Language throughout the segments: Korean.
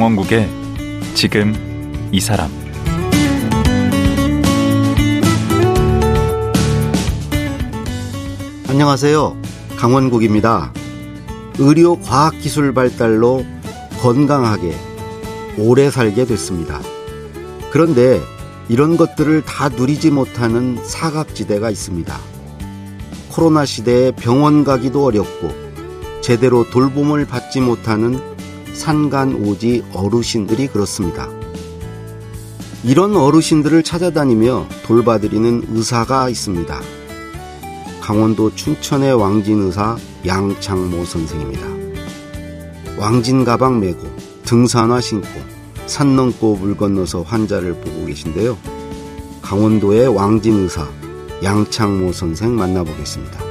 강원국의 지금 이 사람 안녕하세요. 강원국입니다. 의료 과학 기술 발달로 건강하게 오래 살게 됐습니다. 그런데 이런 것들을 다 누리지 못하는 사각지대가 있습니다. 코로나 시대에 병원 가기도 어렵고 제대로 돌봄을 받지 못하는 산간오지 어르신들이 그렇습니다. 이런 어르신들을 찾아다니며 돌봐드리는 의사가 있습니다. 강원도 춘천의 왕진 의사 양창모 선생입니다. 왕진 가방 메고 등산화 신고 산 넘고 물 건너서 환자를 보고 계신데요. 강원도의 왕진 의사 양창모 선생 만나보겠습니다.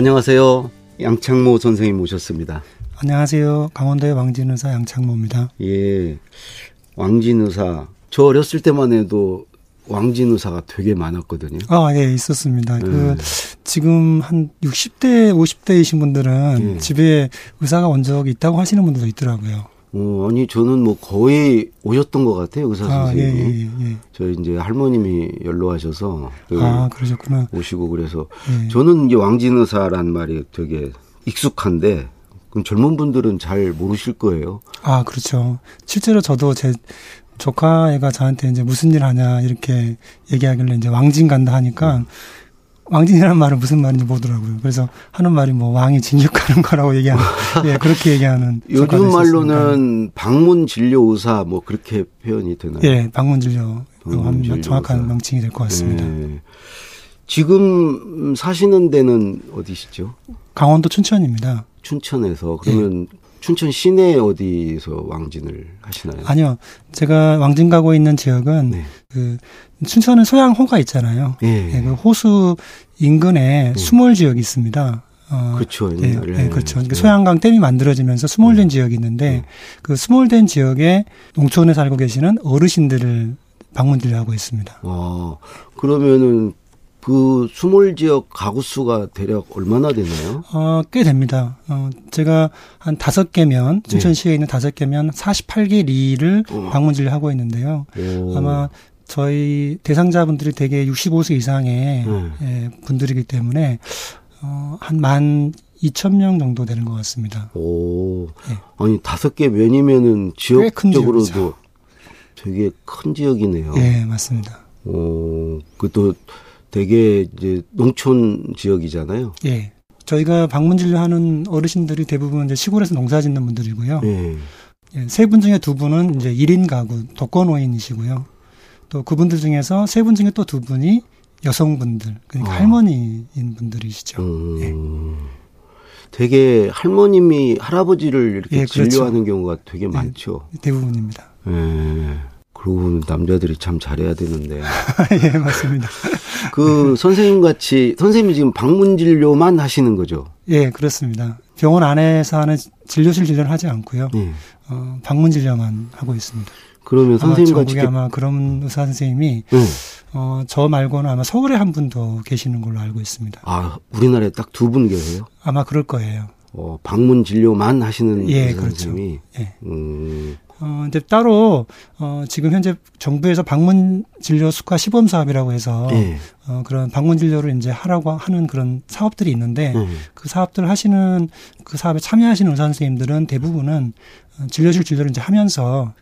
안녕하세요. 양창모 선생님 모셨습니다. 안녕하세요. 강원도의 왕진의사 양창모입니다. 예. 왕진의사. 저 어렸을 때만 해도 왕진의사가 되게 많았거든요. 아, 예, 있었습니다. 그, 네. 지금 한 60대, 50대이신 분들은 예. 집에 의사가 온 적이 있다고 하시는 분들도 있더라고요. 어, 아니, 저는 뭐 거의 오셨던 것 같아요, 의사 아, 선생님이. 예, 예, 예. 저희 이제 할머님이 연로하셔서. 그 아, 그러셨구나. 오시고 그래서. 예. 저는 이제 왕진 의사란 말이 되게 익숙한데, 그럼 젊은 분들은 잘 모르실 거예요. 아, 그렇죠. 실제로 저도 제 조카 애가 저한테 이제 무슨 일 하냐, 이렇게 얘기하길래 이제 왕진 간다 하니까, 음. 왕진이라는 말은 무슨 말인지 모르더라고요. 그래서 하는 말이 뭐 왕이 진격하는 거라고 얘기하는, 예, 그렇게 얘기하는. 요즘 말로는 방문 진료 의사 뭐 그렇게 표현이 되나요? 예, 방문 진료. 방문 진료 정확한 의사. 명칭이 될 것 같습니다. 예. 지금 사시는 데는 어디시죠? 강원도 춘천입니다. 춘천에서 그러면 예. 춘천 시내 어디서 왕진을 하시나요? 아니요. 제가 왕진 가고 있는 지역은 네. 그 춘천은 소양호가 있잖아요. 예. 네, 그 호수 인근에 음. 수몰 지역이 있습니다. 어, 그렇죠. 네, 네, 그렇죠. 그 소양강 댐이 만들어지면서 수몰된 음. 지역이 있는데 음. 그 수몰된 지역에 농촌에 살고 계시는 어르신들을 방문들을 하고 있습니다. 와, 그러면은 그 수몰 지역 가구 수가 대략 얼마나 되나요? 어, 꽤 됩니다. 어, 제가 한 다섯 개면 춘천시에 네. 있는 다섯 개면 48개 리를 방문 진료하고 있는데요. 오. 아마 저희 대상자분들이 대개 65세 이상의 음. 예, 분들이기 때문에 어, 한만 2천 명 정도 되는 것 같습니다. 오, 예. 아니 다섯 개 면이면은 지역적으로도 되게 큰 지역이네요. 예, 맞습니다. 오, 그것도 되게 이제 농촌 지역이잖아요. 예. 저희가 방문 진료하는 어르신들이 대부분 이제 시골에서 농사 짓는 분들이고요. 예. 예, 세분 중에 두 분은 이제 1인 가구 독거노인이시고요. 또 그분들 중에서 세 분 중에 또 두 분이 여성분들, 그러니까 아. 할머니인 분들이시죠. 음. 예. 되게 할머님이 할아버지를 이렇게 예, 그렇죠. 진료하는 경우가 되게 예, 많죠. 대부분입니다. 예. 그리고 남자들이 참 잘해야 되는데. 예, 맞습니다. 그 선생님 같이 선생님이 지금 방문 진료만 하시는 거죠? 예, 그렇습니다. 병원 안에서 하는 진료실 진료를 하지 않고요. 예. 어, 방문 진료만 하고 있습니다. 그러면 선생님 같이 아마 그런 의사 선생님이 네. 어, 저 말고는 아마 서울에 한 분 더 계시는 걸로 알고 있습니다. 아, 우리나라에 딱 두 분 계세요? 아마 그럴 거예요. 어, 방문 진료만 하시는 예, 의사 그렇죠. 선생님이. 예. 음. 어, 근데 따로, 어, 지금 현재 정부에서 방문 진료 수가 시범 사업이라고 해서, 예. 어, 그런 방문 진료를 이제 하라고 하는 그런 사업들이 있는데, 음. 그 사업들 하시는, 그 사업에 참여하시는 의사 선생님들은 대부분은 진료실 진료를 이제 하면서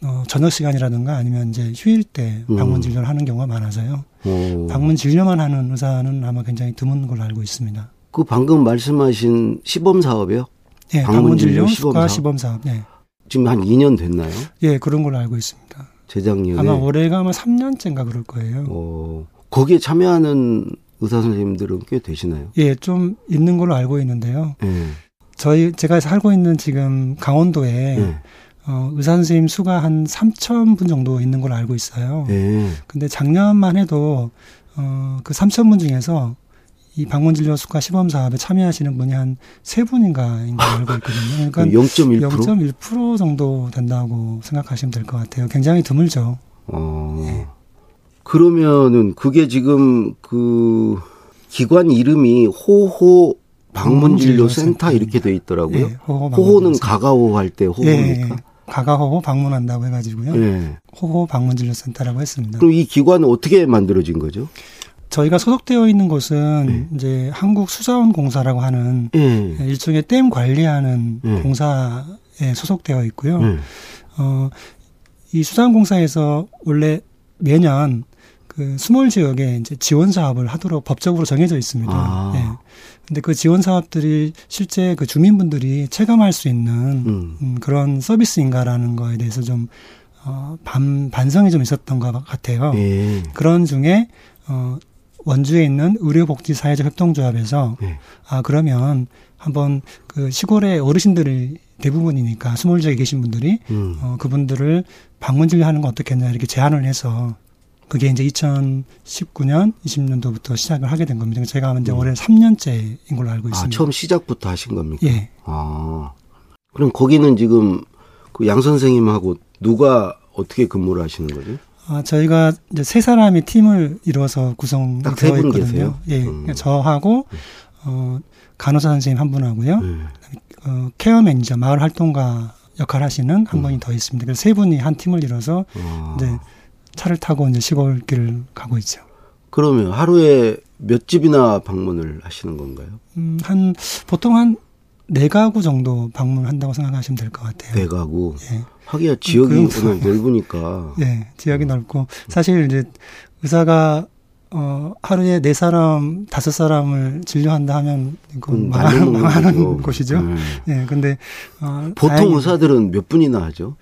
어, 저녁 시간이라든가 아니면 이제 휴일 때 음. 방문 진료를 하는 경우가 많아서요. 오. 방문 진료만 하는 의사는 아마 굉장히 드문 걸로 알고 있습니다. 그 방금 말씀하신 시범 사업이요? 네, 방문 진료 시범 사업. 시범 사업. 네. 지금 한 2년 됐나요? 예, 그런 걸로 알고 있습니다. 재작년에 아마 올해가 아마 3년째인가 그럴 거예요. 어, 거기에 참여하는 의사 선생님들은 꽤 되시나요? 예, 좀 있는 걸로 알고 있는데요. 예. 저희 제가 살고 있는 지금 강원도에 예. 어, 의사 선생님 수가 한 3천 분 정도 있는 걸로 알고 있어요. 네. 근데 작년만 해도 어, 그 3천 분 중에서 이 방문 진료 수가 시범 사업에 참여하시는 분이 한 세 분인가인 걸 알고 있거든요. 그러니까 0.1% 0.1% 정도 된다고 생각하시면 될 것 같아요. 굉장히 드물죠. 어. 네. 그러면은 그게 지금 그 기관 이름이 호호 방문진료센터 이렇게 돼 있더라고요. 네, 호호 호호 는 가가호 할 때 호호니까. 네, 가가호 방문한다고 해가지고요. 네. 호호 방문진료센터라고 했습니다. 그럼 이 기관은 어떻게 만들어진 거죠? 저희가 소속되어 있는 곳은 네. 이제 한국수자원공사라고 하는 네. 일종의 댐 관리하는 네. 공사에 소속되어 있고요. 어, 이 수자원공사에서 원래 매년 그 수몰 지역에 이제 지원 사업을 하도록 법적으로 정해져 있습니다. 아. 예. 근데 그 지원 사업들이 실제 그 주민분들이 체감할 수 있는 음. 음, 그런 서비스인가라는 거에 대해서 좀 어, 반, 반성이 좀 있었던 것 같아요. 예. 그런 중에 어, 원주에 있는 의료복지사회적 협동조합에서 예. 아 그러면 한번 그 시골의 어르신들이 대부분이니까 수몰 지역에 계신 분들이 음. 어, 그분들을 방문 진료하는 건 어떻겠냐 이렇게 제안을 해서 그게 이제 2019년, 20년도부터 시작을 하게 된 겁니다. 제가 이제 음. 올해 3년째인 걸로 알고 아, 있습니다. 아, 처음 시작부터 하신 겁니까? 예. 아. 그럼 거기는 지금 그 양 선생님하고 누가 어떻게 근무를 하시는 거죠? 아, 저희가 이제 세 사람이 팀을 이루어서 구성되어 있거든요. 예. 음. 저하고 어 간호사 선생님 한 분하고요. 음. 어, 케어 매니저 마을 활동가 역할 하시는 한 음. 분이 더 있습니다. 그래서 세 분이 한 팀을 이뤄서 아. 이제 차를 타고 이제 시골길을 가고 있죠. 그러면 하루에 몇 집이나 방문을 하시는 건가요? 음, 한 보통 한 네 가구 정도 방문한다고 생각하시면 될 것 같아요. 네 가구. 예. 하기야 지역이 워낙 넓으니까. 예, 지역이 넓고 사실 이제 의사가 어, 하루에 네 사람, 다섯 사람을 진료한다 하면, 그건 망하는, 망하는 곳이죠. 네. 예, 근데, 어, 보통 다행히, 의사들은 몇 분이나 하죠?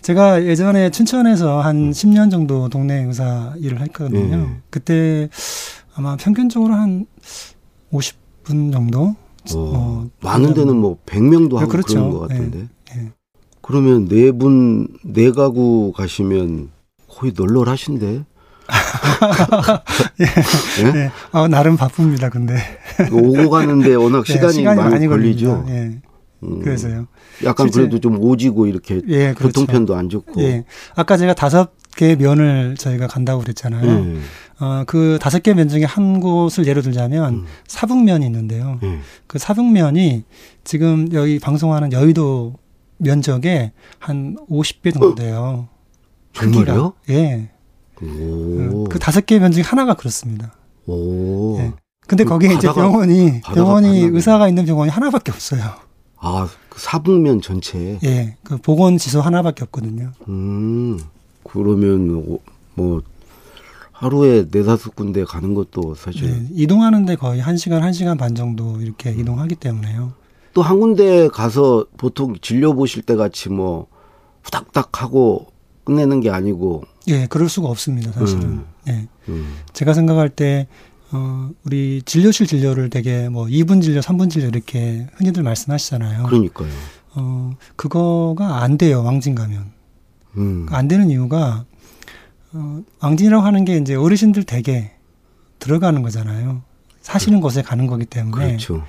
제가 예전에 춘천에서 한 10년 정도 동네 의사 일을 했거든요. 네. 그때 아마 평균적으로 한 50분 정도? 어, 어 많은 데는 뭐 100명도 하고 그렇죠. 그런 것 같은데. 예, 그러면 네 분, 네 가구 가시면 거의 널널하신데? 예. 예? 네. 어, 나름 바쁩니다, 근데. 오고 가는데 워낙 예, 시간이, 시간이 많이, 많이 걸리죠. 예. 음. 그래서요. 약간 그래도 좀 오지고 이렇게 예, 그렇죠. 교통편도 안 좋고. 예. 아까 제가 다섯 개 면을 저희가 간다고 그랬잖아요. 음. 어, 그 다섯 개 면 중에 한 곳을 예로 들자면 음. 사북면이 있는데요. 음. 그 사북면이 지금 여기 방송하는 여의도 면적의 한 50배 정도 돼요. 어? 정말요? 예. 오. 그 다섯 개 면 중에 하나가 그렇습니다. 오. 예. 근데 그 거기에 바다가, 이제 병원이 병원이 의사가 있는 병원이 하나밖에 없어요. 아, 그 사북면 전체. 예. 그 보건 지소 하나밖에 없거든요. 음. 그러면 뭐 하루에 네다섯 군데 가는 것도 사실 네, 이동하는데 거의 한 시간 한 시간 반 정도 이렇게 음. 이동하기 때문에요. 또 한 군데 가서 보통 진료 보실 때 같이 뭐 후닥닥 하고 끝내는 게 아니고 예, 그럴 수가 없습니다, 사실은. 음. 예. 음. 제가 생각할 때, 어, 우리 진료실 진료를 되게 뭐 2분 진료, 3분 진료 이렇게 흔히들 말씀하시잖아요. 그러니까요. 어, 그거가 안 돼요, 왕진 가면. 음. 안 되는 이유가, 어, 왕진이라고 하는 게 이제 어르신들 댁에 들어가는 거잖아요. 사시는 그, 곳에 가는 거기 때문에. 그렇죠.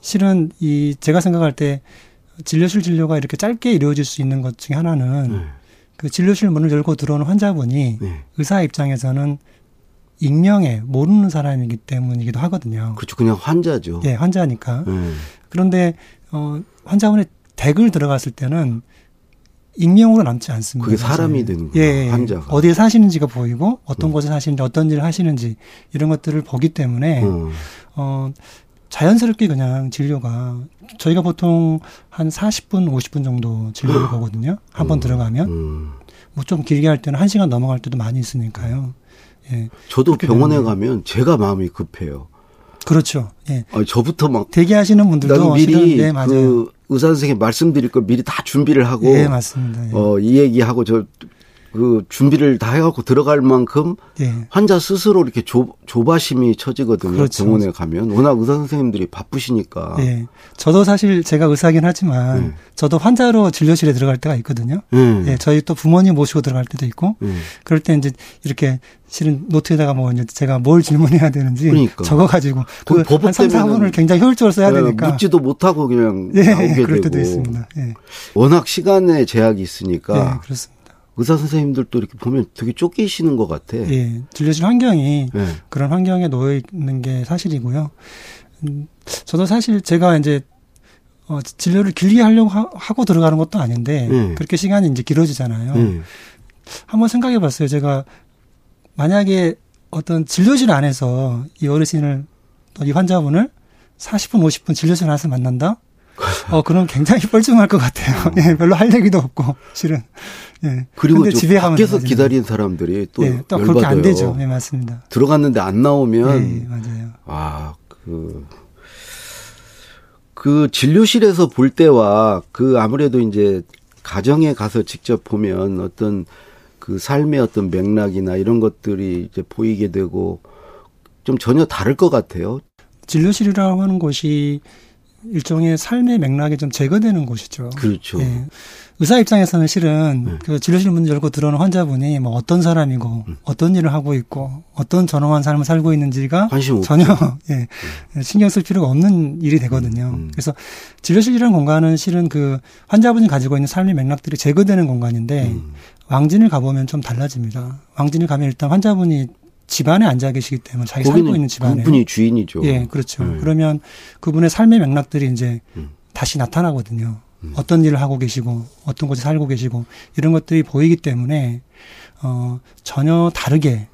실은 이, 제가 생각할 때 진료실 진료가 이렇게 짧게 이루어질 수 있는 것 중에 하나는 네. 그 진료실 문을 열고 들어오는 환자분이 네. 의사 입장에서는 익명의 모르는 사람이기 때문이기도 하거든요. 그렇죠. 그냥 환자죠. 예, 환자니까. 네. 그런데 어 환자분의 댁을 들어갔을 때는 익명으로 남지 않습니다. 그게 사람이 되는 거예요. 예, 예, 환자가. 어디에 사시는지가 보이고 어떤 음. 곳에 사시는지 어떤 일을 하시는지 이런 것들을 보기 때문에 음. 어 자연스럽게 그냥 진료가 저희가 보통 한 40분, 50분 정도 진료를 보거든요. 한번 음, 들어가면. 음. 뭐좀 길게 할 때는 1시간 넘어갈 때도 많이 있으니까요. 예. 저도 병원에 되면. 가면 제가 마음이 급해요. 그렇죠. 예. 아 저부터 막 대기하시는 분들도 미리 네, 맞아요. 그 의사 선생님 말씀드릴 거 미리 다 준비를 하고 예, 맞습니다. 예. 어, 이 얘기하고 저 그 준비를 다 해갖고 들어갈 만큼 예. 환자 스스로 이렇게 조, 조바심이 처지거든요. 그렇죠. 병원에 가면 워낙 의사 선생님들이 바쁘시니까. 예. 저도 사실 제가 의사긴 하지만 예. 저도 환자로 진료실에 들어갈 때가 있거든요. 예. 예. 저희 또 부모님 모시고 들어갈 때도 있고 예. 그럴 때 이제 이렇게 실은 노트에다가 뭐 이제 제가 뭘 질문해야 되는지 그러니까. 적어가지고 그 한 3, 4분을 굉장히 효율적으로 써야 예, 되니까 묻지도 못하고 그냥 예, 나오게 그럴 때도 있습니다. 예. 워낙 시간에 제약이 있으니까 예, 그렇습니다. 의사 선생님들도 이렇게 보면 되게 쫓기시는 것 같아. 예, 진료실 환경이 예. 그런 환경에 놓여 있는 게 사실이고요. 음, 저도 사실 제가 이제 어, 진료를 길게 하려고 하, 고 들어가는 것도 아닌데 예. 그렇게 시간이 이제 길어지잖아요. 예. 한번 생각해 봤어요. 제가 만약에 어떤 진료실 안에서 이 어르신을 또 이 환자분을 40분, 50분 진료실 안에서 만난다? 어, 그럼 굉장히 뻘쭘할 것 같아요. 어. 예, 별로 할 얘기도 없고, 실은. 예. 그리고 집에 밖에서 기다리는 사람들이 또, 예, 또 그렇게 안 되죠. 예, 맞습니다. 들어갔는데 안 나오면 예, 맞아요. 아, 그, 그 진료실에서 볼 때와 그 아무래도 이제 가정에 가서 직접 보면 어떤 그 삶의 어떤 맥락이나 이런 것들이 이제 보이게 되고 좀 전혀 다를 것 같아요. 진료실이라고 하는 곳이 일종의 삶의 맥락이 좀 제거되는 곳이죠. 그렇죠. 예. 의사 입장에서는 실은 네. 그 진료실 문 열고 들어오는 환자분이 뭐 어떤 사람이고 음. 어떤 일을 하고 있고 어떤 전형한 삶을 살고 있는지가 전혀 예, 음. 신경 쓸 필요가 없는 일이 되거든요. 음. 그래서 진료실이라는 공간은 실은 그 환자분이 가지고 있는 삶의 맥락들이 제거되는 공간인데 음. 왕진을 가보면 좀 달라집니다. 왕진을 가면 일단 환자분이 집안에 앉아 계시기 때문에 자기 살고 있는 집안에 그분이 주인이죠. 예, 그렇죠. 네. 그러면 그분의 삶의 맥락들이 이제 음. 다시 나타나거든요. 음. 어떤 일을 하고 계시고 어떤 곳에 살고 계시고 이런 것들이 보이기 때문에 어 전혀 다르게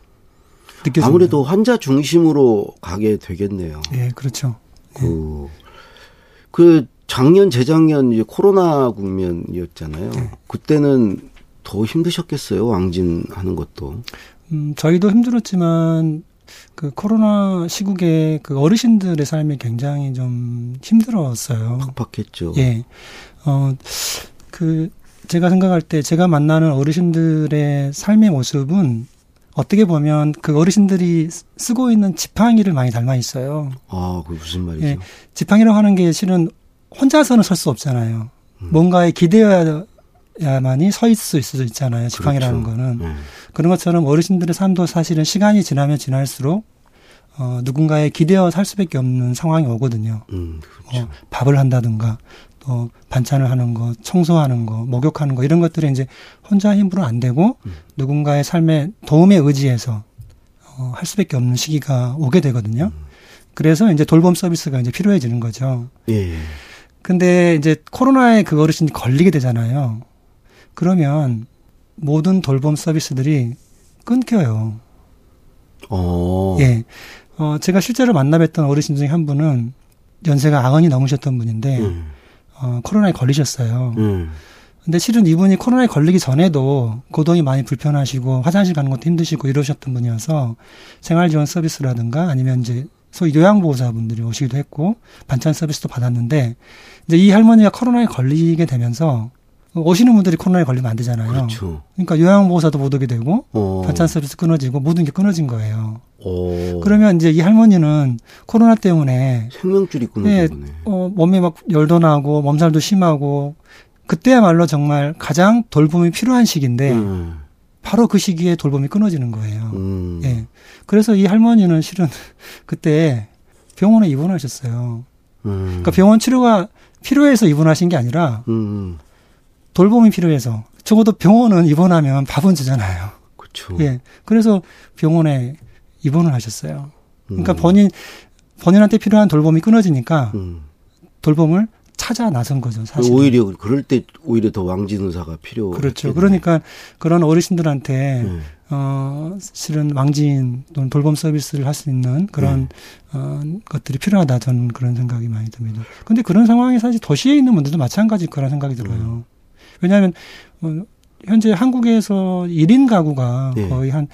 느껴집니다. 아무래도 환자 중심으로 가게 되겠네요. 예, 그렇죠. 그, 예. 그 작년 재작년 이제 코로나 국면이었잖아요. 예. 그때는 더 힘드셨겠어요. 왕진 하는 것도. 음, 저희도 힘들었지만 그 코로나 시국에 그 어르신들의 삶이 굉장히 좀 힘들었어요. 팍팍했죠. 예. 어, 그, 제가 생각할 때 제가 만나는 어르신들의 삶의 모습은 어떻게 보면 그 어르신들이 쓰고 있는 지팡이를 많이 닮아 있어요. 아, 그 무슨 말이죠? 예, 지팡이라고 하는 게 실은 혼자서는 설 수 없잖아요. 음. 뭔가에 기대어야 만이 서 있을 수 있잖아요. 지팡이라는 그렇죠. 거는. 네. 그런 것처럼 어르신들의 삶도 사실은 시간이 지나면 지날수록 어, 누군가에 기대어 살 수밖에 없는 상황이 오거든요. 음, 그렇죠. 어, 밥을 한다든가 또 반찬을 하는 거, 청소하는 거, 목욕하는 거 이런 것들이 이제 혼자 힘으로 안 되고 음. 누군가의 삶에 도움에 의지해서 어, 할 수밖에 없는 시기가 오게 되거든요. 음. 그래서 이제 돌봄 서비스가 이제 필요해지는 거죠. 예. 근데 이제 코로나에 그 어르신이 걸리게 되잖아요. 그러면 모든 돌봄 서비스들이 끊겨요. 어. 예. 어, 제가 실제로 만나 뵀던 어르신 중에 한 분은 연세가 아흔이 넘으셨던 분인데, 음. 어, 코로나에 걸리셨어요. 음. 근데 실은 이분이 코로나에 걸리기 전에도 고동이 많이 불편하시고 화장실 가는 것도 힘드시고 이러셨던 분이어서 생활 지원 서비스라든가 아니면 이제 소위 요양보호사분들이 오시기도 했고 반찬 서비스도 받았는데 이제 이 할머니가 코로나에 걸리게 되면서 오시는 분들이 코로나에 걸리면 안 되잖아요. 그렇죠. 그러니까 요양보호사도 못 오게 되고 어. 반찬 서비스 끊어지고 모든 게 끊어진 거예요. 오. 그러면 이제 이 할머니는 코로나 때문에 생명줄이 끊어진 네, 거네. 어, 몸에 막 열도 나고 몸살도 심하고 그때야말로 정말 가장 돌봄이 필요한 시기인데 음. 바로 그 시기에 돌봄이 끊어지는 거예요. 음. 예. 그래서 이 할머니는 실은 그때 병원에 입원하셨어요. 음. 그러니까 병원 치료가 필요해서 입원하신 게 아니라 음. 돌봄이 필요해서 적어도 병원은 입원하면 밥은 주잖아요. 그렇죠. 예. 그래서 병원에 입원을 하셨어요. 그러니까 음. 본인 본인한테 필요한 돌봄이 끊어지니까 음. 돌봄을 찾아 나선 거죠, 사실. 오히려 그럴 때 오히려 더 왕진 의사가 필요. 그렇죠. 그러니까 그런 어르신들한테 네. 어 실은 왕진 또는 돌봄 서비스를 할 수 있는 그런 네. 어 것들이 필요하다 저는 그런 생각이 많이 듭니다. 근데 그런 상황이 사실 도시에 있는 분들도 마찬가지일 거란 생각이 들어요. 음. 왜냐하면 뭐 현재 한국에서 1인 가구가 네. 거의 한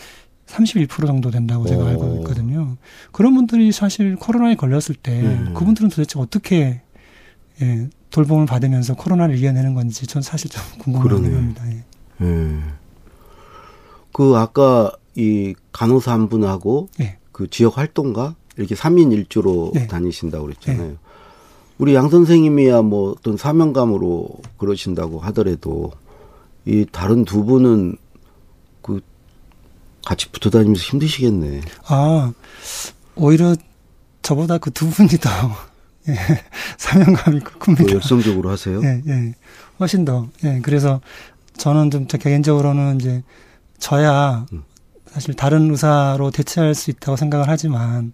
31% 정도 된다고 제가 오. 알고 있거든요. 그런 분들이 사실 코로나에 걸렸을 때 음. 그분들은 도대체 어떻게 예, 돌봄을 받으면서 코로나를 이겨내는 건지 전 사실 좀 궁금한 겁니다. 예. 음. 그 아까 이 간호사 한 분하고 네. 그 지역 활동가 이렇게 3인 1조로 네. 다니신다고 그랬잖아요. 네. 우리 양 선생님이야 뭐 어떤 사명감으로 그러신다고 하더라도 이 다른 두 분은 그 같이 붙어 다니면서 힘드시겠네. 아, 오히려 저보다 그 두 분이 더 예, 사명감이 큽니다. 더 열성적으로 하세요? 예, 예. 훨씬 더. 예, 그래서 저는 좀 개인적으로는 이제 저야 음. 사실 다른 의사로 대체할 수 있다고 생각을 하지만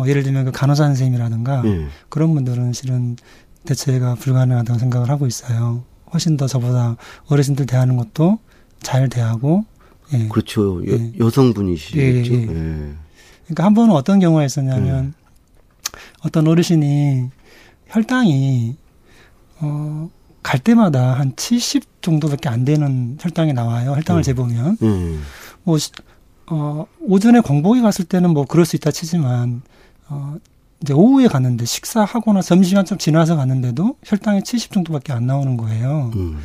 뭐 예를 들면 그 간호사 선생님이라든가 예. 그런 분들은 실은 대체가 불가능하다고 생각을 하고 있어요. 훨씬 더 저보다 어르신들 대하는 것도 잘 대하고 예. 그렇죠. 여, 예. 여성분이시죠. 예, 예, 예. 그러니까 한 번은 어떤 경우가 있었냐면 어떤 어르신이 혈당이 어, 갈 때마다 한 70 정도밖에 안 되는 혈당이 나와요. 혈당을 음. 재보면. 음. 뭐, 어, 오전에 공복에 갔을 때는 뭐 그럴 수 있다 치지만, 어, 이제 오후에 갔는데 식사하거나 점심시간 좀 지나서 갔는데도 혈당이 70 정도밖에 안 나오는 거예요. 음.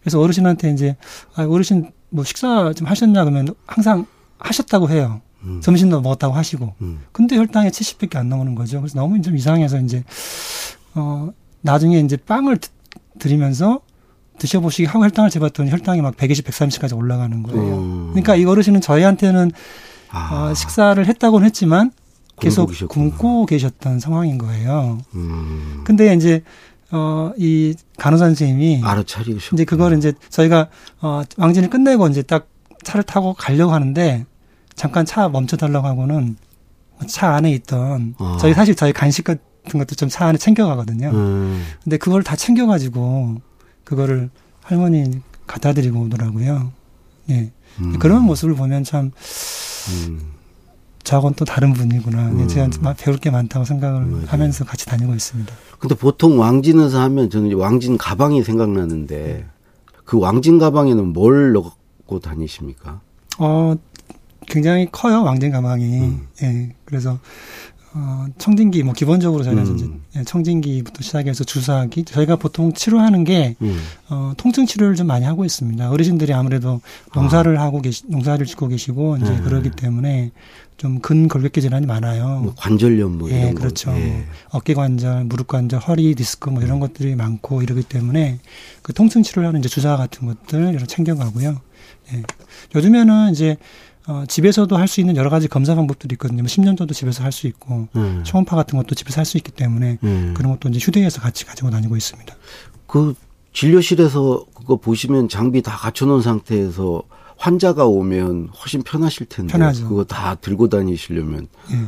그래서 어르신한테 이제, 아, 어르신 뭐 식사 좀 하셨냐 그러면 항상 하셨다고 해요. 음. 점심도 먹었다고 하시고. 음. 근데 혈당이 70밖에 안 나오는 거죠. 그래서 너무 좀 이상해서 이제, 어, 나중에 이제 빵을 드리면서 드셔보시기 하고 혈당을 재봤더니 혈당이 막 120, 130까지 올라가는 거예요. 음. 그러니까 이 어르신은 저희한테는 아. 어, 식사를 했다고는 했지만 계속 굶고 계셨던 상황인 거예요. 음. 근데 이제 어, 이 간호사 선생님이 알아차리고 이제 그걸 이제 저희가 어, 왕진을 끝내고 이제 딱 차를 타고 가려고 하는데 잠깐 차 멈춰 달라고 하고는 차 안에 있던 아. 저희 사실 저희 간식 같은 것도 좀 차 안에 챙겨 가거든요. 음. 근데 그걸 다 챙겨 가지고 그거를 할머니 갖다 드리고 오더라고요. 예. 음. 그런 모습을 보면 참 음. 저하고는 또 다른 분이구나. 음. 제가 배울 게 많다고 생각을 맞아요. 하면서 같이 다니고 있습니다. 근데 보통 왕진 의사 하면 저는 왕진 가방이 생각나는데 그 왕진 가방에는 뭘 넣고 다니십니까? 어, 굉장히 커요, 왕진 가방이. 음. 예. 그래서 어, 청진기, 뭐, 기본적으로 저희가 음. 이제 예, 청진기부터 시작해서 주사기, 저희가 보통 치료하는 게, 음. 어, 통증 치료를 좀 많이 하고 있습니다. 어르신들이 아무래도 농사를 아. 하고 계시, 농사를 짓고 계시고, 이제 네. 그러기 때문에 좀 근골격계 질환이 많아요. 뭐 관절염 뭐 예, 그렇죠. 예. 어깨 관절, 무릎 관절, 허리 디스크 뭐 이런 것들이 많고 이러기 때문에 그 통증 치료를 하는 이제 주사 같은 것들 이런 챙겨가고요. 예. 요즘에는 이제 어, 집에서도 할 수 있는 여러 가지 검사 방법들이 있거든요. 10년도도 뭐 집에서 할 수 있고 음. 초음파 같은 것도 집에서 할 수 있기 때문에 음. 그런 것도 이제 휴대해서 같이 가지고 다니고 있습니다. 그 진료실에서 그거 보시면 장비 다 갖춰놓은 상태에서 환자가 오면 훨씬 편하실 텐데 편하죠. 그거 다 들고 다니시려면 예.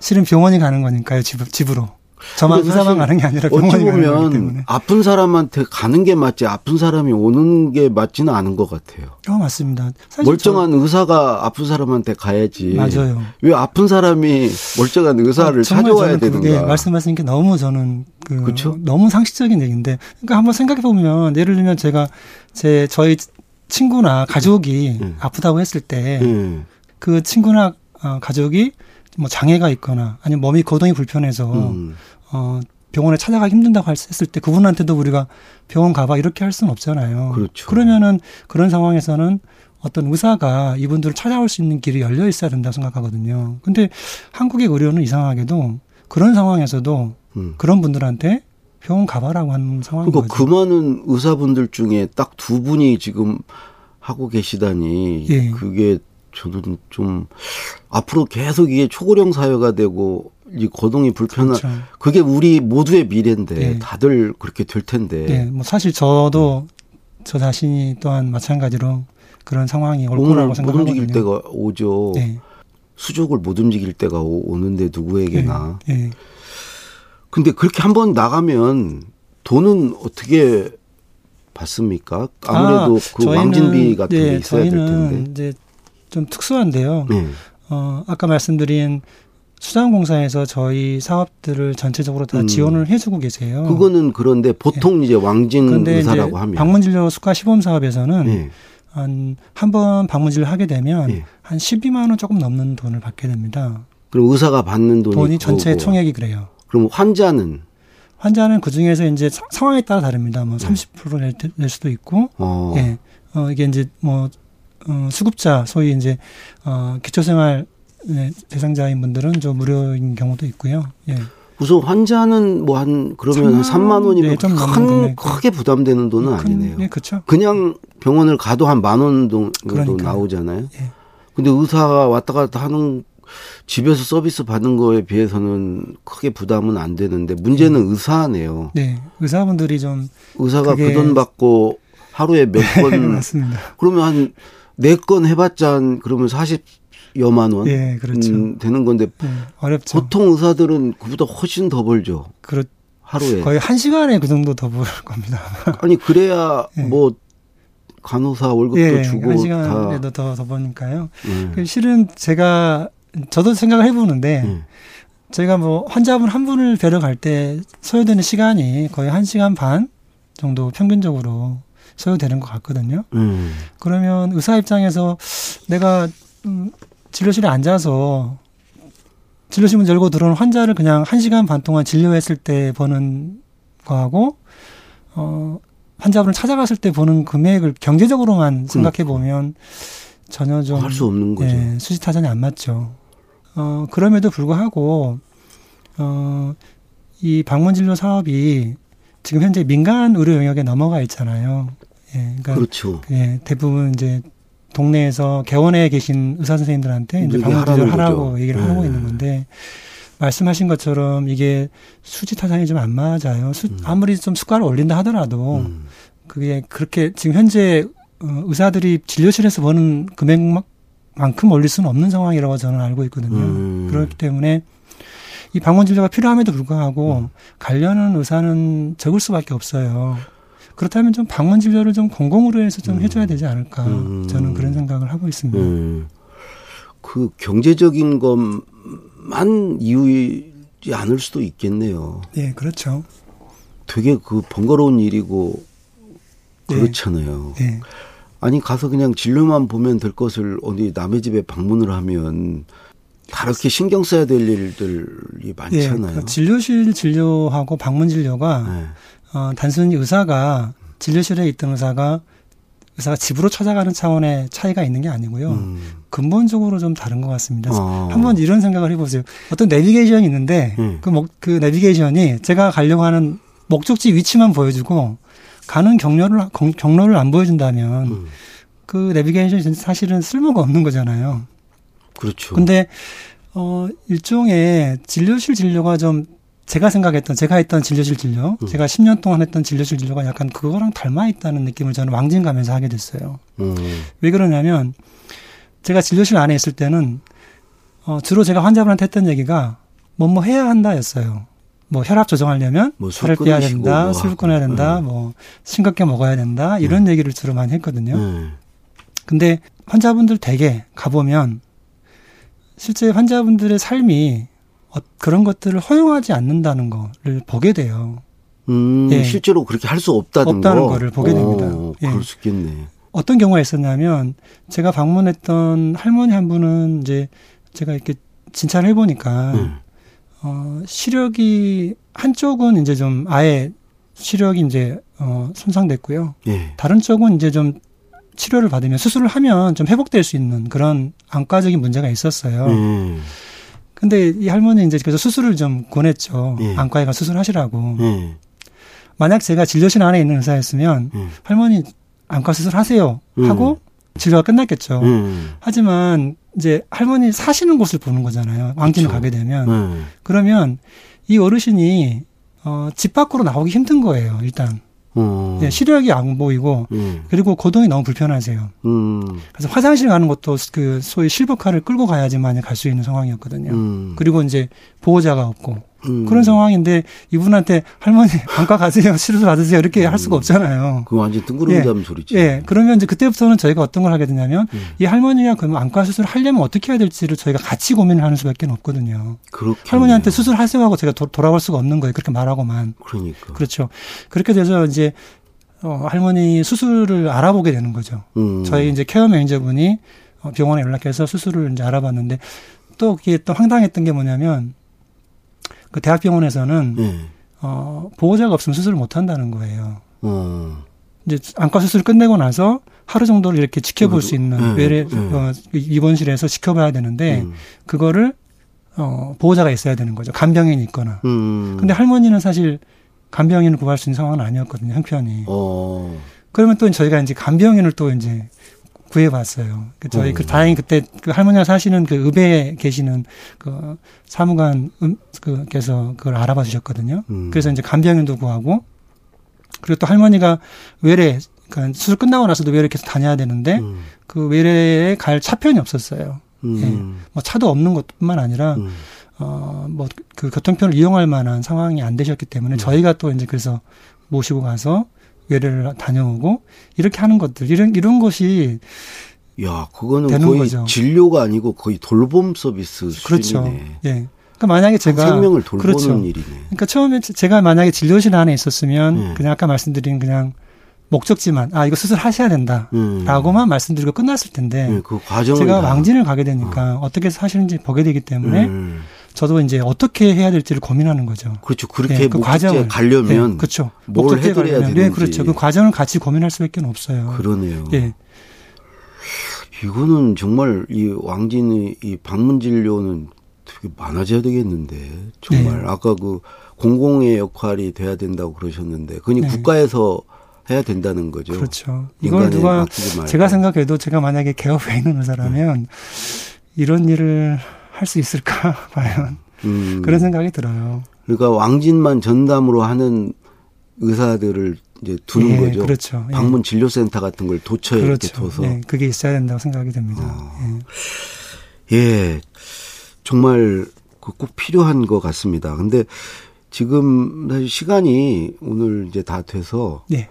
실은 병원이 가는 거니까요 집, 집으로 저만 의사만 가는 게 아니라 병원이 어찌 보면 아픈 사람한테 가는 게 맞지 아픈 사람이 오는 게 맞지는 않은 것 같아요. 어 맞습니다. 멀쩡한 저... 의사가 아픈 사람한테 가야지. 맞아요. 왜 아픈 사람이 멀쩡한 의사를 아, 찾아와야 되는가? 말씀하신 게 너무 저는 그 그쵸? 너무 상식적인 얘기인데, 그러니까 한번 생각해 보면 예를 들면 제가 제 저희 친구나 가족이 음. 아프다고 했을 때그 음. 그 친구나 어, 가족이 뭐 장애가 있거나 아니면 몸이 거동이 불편해서 음. 어 병원에 찾아가기 힘든다고 했을 때 그분한테도 우리가 병원 가봐 이렇게 할 수는 없잖아요. 그렇죠. 그러면은 그런 상황에서는 어떤 의사가 이분들을 찾아올 수 있는 길이 열려 있어야 된다고 생각하거든요. 근데 한국의 의료는 이상하게도 그런 상황에서도 음. 그런 분들한테 병원 가봐라고 하는 상황인 그러니까 거죠. 그 많은 의사분들 중에 딱 두 분이 지금 하고 계시다니 예. 그게 저는 좀 앞으로 계속 이게 초고령 사회가 되고 이 거동이 불편한 그렇죠. 그게 우리 모두의 미래인데 네. 다들 그렇게 될 텐데. 네, 뭐 사실 저도 음. 저 자신이 또한 마찬가지로 그런 상황이 올 거라고 생각하거든요. 못 움직일 때가 오죠. 네. 수족을 못 움직일 때가 오, 는데 누구에게나. 네. 네. 근데 그렇게 한번 나가면 돈은 어떻게 받습니까? 아무래도 아, 그 왕진비 같은 게 네, 있어야 될 텐데. 이제 좀 특수한데요. 네. 어, 아까 말씀드린 수자원공사에서 저희 사업들을 전체적으로 다 음. 지원을 해주고 계세요. 그거는 그런데 보통 네. 이제 왕진 의사라고 하면 방문진료 수가 시범 사업에서는 네. 한한 번 방문진료 하게 되면 네. 한 12만 원 조금 넘는 돈을 받게 됩니다. 그럼 의사가 받는 돈이 돈이 전체 거고. 총액이 그래요. 그럼 환자는 환자는 그 중에서 이제 상황에 따라 다릅니다. 뭐 30%낼 낼 수도 있고, 어. 예, 어 이게 이제 뭐 어, 수급자 소위 이제 어, 기초생활 네, 대상자인 분들은 좀 무료인 경우도 있고요. 예. 우선 환자는 뭐 한 그러면 한 3만 원이면 네, 큰 크게 부담되는 돈은 큰, 아니네요. 네, 그렇죠. 그냥 병원을 가도 한 만 원 정도 나오잖아요. 예. 근데 의사가 왔다 갔다 하는 집에서 서비스 받는 거에 비해서는 크게 부담은 안 되는데 문제는 네. 의사네요. 네, 의사분들이 좀 의사가 그돈 받고 하루에 몇 건 맞습니다. 그러면 한 네 건 해봤자 한 그러면 40여만 원 예, 그렇죠. 음, 되는 건데 네, 어렵죠. 보통 의사들은 그보다 훨씬 더 벌죠. 그렇 하루에 거의 한 시간에 그 정도 더 벌 겁니다. 아니 그래야 예. 뭐 간호사 월급도 예, 주고 한 시간에도 더 더 버니까요. 예. 실은 제가 저도 생각을 해보는데 음. 저희가 뭐 환자분 한 분을 뵈러 갈 때 소요되는 시간이 거의 한 시간 반 정도 평균적으로 소요되는 것 같거든요. 음. 그러면 의사 입장에서 내가 음, 진료실에 앉아서 진료실 문 열고 들어오는 환자를 그냥 한 시간 반 동안 진료했을 때 버는 거하고 어 환자분을 찾아갔을 때 보는 금액을 경제적으로만 생각해 보면 전혀 좀 할 수 없는 거죠. 예, 수지타산이 안 맞죠. 어, 그럼에도 불구하고, 어, 이 방문 진료 사업이 지금 현재 민간 의료 영역에 넘어가 있잖아요. 예, 그러니까 그렇죠. 예, 대부분 이제 동네에서 개원에 계신 의사 선생님들한테 이제 방문진료 하라고 거죠. 얘기를 네. 하고 있는 건데 말씀하신 것처럼 이게 수지 타산이 좀 안 맞아요. 수, 음. 아무리 좀 수가를 올린다 하더라도 음. 그게 그렇게 지금 현재 어, 의사들이 진료실에서 버는 금액 만큼 올릴 수는 없는 상황이라고 저는 알고 있거든요. 음. 그렇기 때문에 이 방문 진료가 필요함에도 불구하고 음. 관련한 의사는 적을 수밖에 없어요. 그렇다면 좀 방문 진료를 좀 공공으로 해서 좀 음. 해줘야 되지 않을까 음. 저는 그런 생각을 하고 있습니다. 음. 그 경제적인 것만 이유이지 않을 수도 있겠네요. 네, 그렇죠. 되게 그 번거로운 일이고 네. 그렇잖아요. 네. 네. 아니 가서 그냥 진료만 보면 될 것을 어디 남의 집에 방문을 하면 다르게 신경 써야 될 일들이 많잖아요. 네, 진료실 진료하고 방문 진료가 네. 어, 단순히 의사가 진료실에 있던 의사가 의사가 집으로 찾아가는 차원의 차이가 있는 게 아니고요. 음. 근본적으로 좀 다른 것 같습니다. 어. 한번 이런 생각을 해보세요. 어떤 내비게이션이 있는데 음. 그, 목, 그 내비게이션이 제가 가려고 하는 목적지 위치만 보여주고 가는 경로를 경로를 안 보여준다면 음. 그 내비게이션이 사실은 쓸모가 없는 거잖아요. 그렇죠. 근데 어 일종의 진료실 진료가 좀 제가 생각했던 제가 했던 진료실 진료, 음. 제가 10년 동안 했던 진료실 진료가 약간 그거랑 닮아 있다는 느낌을 저는 왕진 가면서 하게 됐어요. 음. 왜 그러냐면 제가 진료실 안에 있을 때는 어 주로 제가 환자분한테 했던 얘기가 뭐뭐 해야 한다였어요. 뭐 혈압 조정하려면 뭐 살을 빼야 된다, 뭐. 술 끊어야 된다, 네. 뭐 싱겁게 먹어야 된다 이런 네. 얘기를 주로 많이 했거든요. 네. 근데 환자분들 대개 가보면 실제 환자분들의 삶이 어, 그런 것들을 허용하지 않는다는 거를 보게 돼요. 음, 예. 실제로 그렇게 할 수 없다는, 없다는 거. 를 보게 됩니다. 오, 예. 그럴 수 있겠네. 어떤 경우가 있었냐면 제가 방문했던 할머니 한 분은 이제 제가 이렇게 진찰을 해보니까 음. 어, 시력이 한쪽은 이제 좀 아예 시력이 이제 어, 손상됐고요. 예. 다른 쪽은 이제 좀 치료를 받으면 수술을 하면 좀 회복될 수 있는 그런 안과적인 문제가 있었어요. 음. 근데 이 할머니 이제 그래서 수술을 좀 권했죠. 예. 안과에 가 수술하시라고. 예. 만약 제가 진료실 안에 있는 의사였으면 음. 할머니 안과 수술 하세요 하고 음. 진료가 끝났겠죠. 음. 하지만 이제 할머니 사시는 곳을 보는 거잖아요. 왕진을 그렇죠. 가게 되면. 음. 그러면 이 어르신이 어, 집 밖으로 나오기 힘든 거예요, 일단. 음. 네, 시력이 안 보이고 음. 그리고 고동이 너무 불편하세요. 음. 그래서 화장실 가는 것도 그 소위 실버카를 끌고 가야지만 갈 수 있는 상황이었거든요. 음. 그리고 이제 보호자가 없고 음. 그런 상황인데 이분한테 할머니 안과 가세요, 치료를 받으세요 이렇게 음. 할 수가 없잖아요. 그 완전 뜬구름잡은 예. 소리지. 예. 그러면 이제 그때부터는 저희가 어떤 걸 하게 되냐면 음. 이 할머니가 그러면 안과 수술을 하려면 어떻게 해야 될지를 저희가 같이 고민을 하는 수밖에 없거든요. 그렇게 할머니한테 수술하세요 하고 제가 도, 돌아갈 수가 없는 거예요. 그렇게 말하고만. 그러니까. 그렇죠. 그렇게 돼서 이제 어, 할머니 수술을 알아보게 되는 거죠. 음. 저희 이제 케어 매니저분이 어, 병원에 연락해서 수술을 이제 알아봤는데 또 그게 또 황당했던 게 뭐냐면 그 대학병원에서는 네. 어, 보호자가 없으면 수술을 못 한다는 거예요. 어. 이제 안과 수술 끝내고 나서 하루 정도를 이렇게 지켜볼 수 있는 네, 외래 네. 어, 입원실에서 지켜봐야 되는데 음. 그거를 어, 보호자가 있어야 되는 거죠. 간병인이 있거나. 음. 근데 할머니는 사실 간병인을 구할 수 있는 상황은 아니었거든요. 형편이. 어. 그러면 또 저희가 이제 간병인을 또 이제 구해봤어요. 그 저희 음. 그 다행히 그때 그 할머니가 사시는 그 읍에 계시는 그 사무관 음, 그께서 그걸 알아봐 주셨거든요. 음. 그래서 이제 간병인도 구하고 그리고 또 할머니가 외래 그러니까 수술 끝나고 나서도 외래 계속 다녀야 되는데 음. 그 외래에 갈 차편이 없었어요. 음. 예. 뭐 차도 없는 것뿐만 아니라 음. 어뭐 그 교통편을 이용할 만한 상황이 안 되셨기 때문에 음. 저희가 또 이제 그래서 모시고 가서 외래를 다녀오고 이렇게 하는 것들 이런 이런 것이 야 그거는 거의 거죠. 진료가 아니고 거의 돌봄 서비스 그렇죠. 수준이네. 예. 그러니까 만약에 제가 생명을 돌보는 그렇죠. 일이네. 그러니까 처음에 제가 만약에 진료실 안에 있었으면 네. 그냥 아까 말씀드린 그냥 목적지만 아 이거 수술하셔야 된다라고만 음. 말씀드리고 끝났을 텐데 음, 그 제가 왕진을 가게 되니까 어. 떻게 하시는지 보게 되기 때문에 음. 저도 이제 어떻게 해야 될지를 고민하는 거죠. 그렇죠. 그렇게 네, 그 과정을 가려면 네, 그렇죠. 뭘 해드려야 되는지. 네, 그렇죠. 그 과정을 같이 고민할 수밖에 없어요. 그러네요. 예. 이거는 정말 이 왕진의 이 방문 진료는 되게 많아져야 되겠는데 정말 네. 아까 그 공공의 역할이 돼야 된다고 그러셨는데 그니 네. 국가에서 해야 된다는 거죠. 그렇죠. 이걸 누가 제가 생각해도 제가 만약에 개업에 있는 의사라면 네. 이런 일을 할 수 있을까 과연 음. 그런 생각이 들어요. 그러니까 왕진만 전담으로 하는 의사들을 이제 두는 예, 거죠. 그렇죠. 예. 방문 진료센터 같은 걸 도처에 그렇죠. 이렇게 둬서. 예, 그게 있어야 된다고 생각이 됩니다. 어. 예. 예. 정말 그꼭 필요한 것 같습니다. 근데 지금 사실 시간이 오늘 이제 다 돼서 네.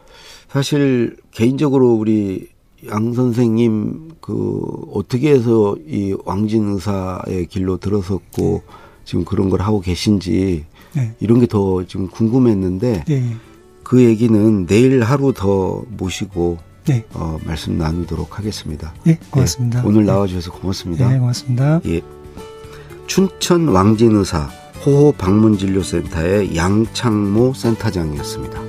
사실 개인적으로 우리 양 선생님 그 어떻게 해서 이 왕진 의사의 길로 들어섰고 네. 지금 그런 걸 하고 계신지 네. 이런 게 더 지금 궁금했는데 네. 그 얘기는 내일 하루 더 모시고 네. 어, 말씀 나누도록 하겠습니다. 네, 고맙습니다. 오늘 나와주셔서 고맙습니다. 네, 고맙습니다. 예. 춘천 왕진 의사 호호 방문진료센터의 양창모 센터장이었습니다.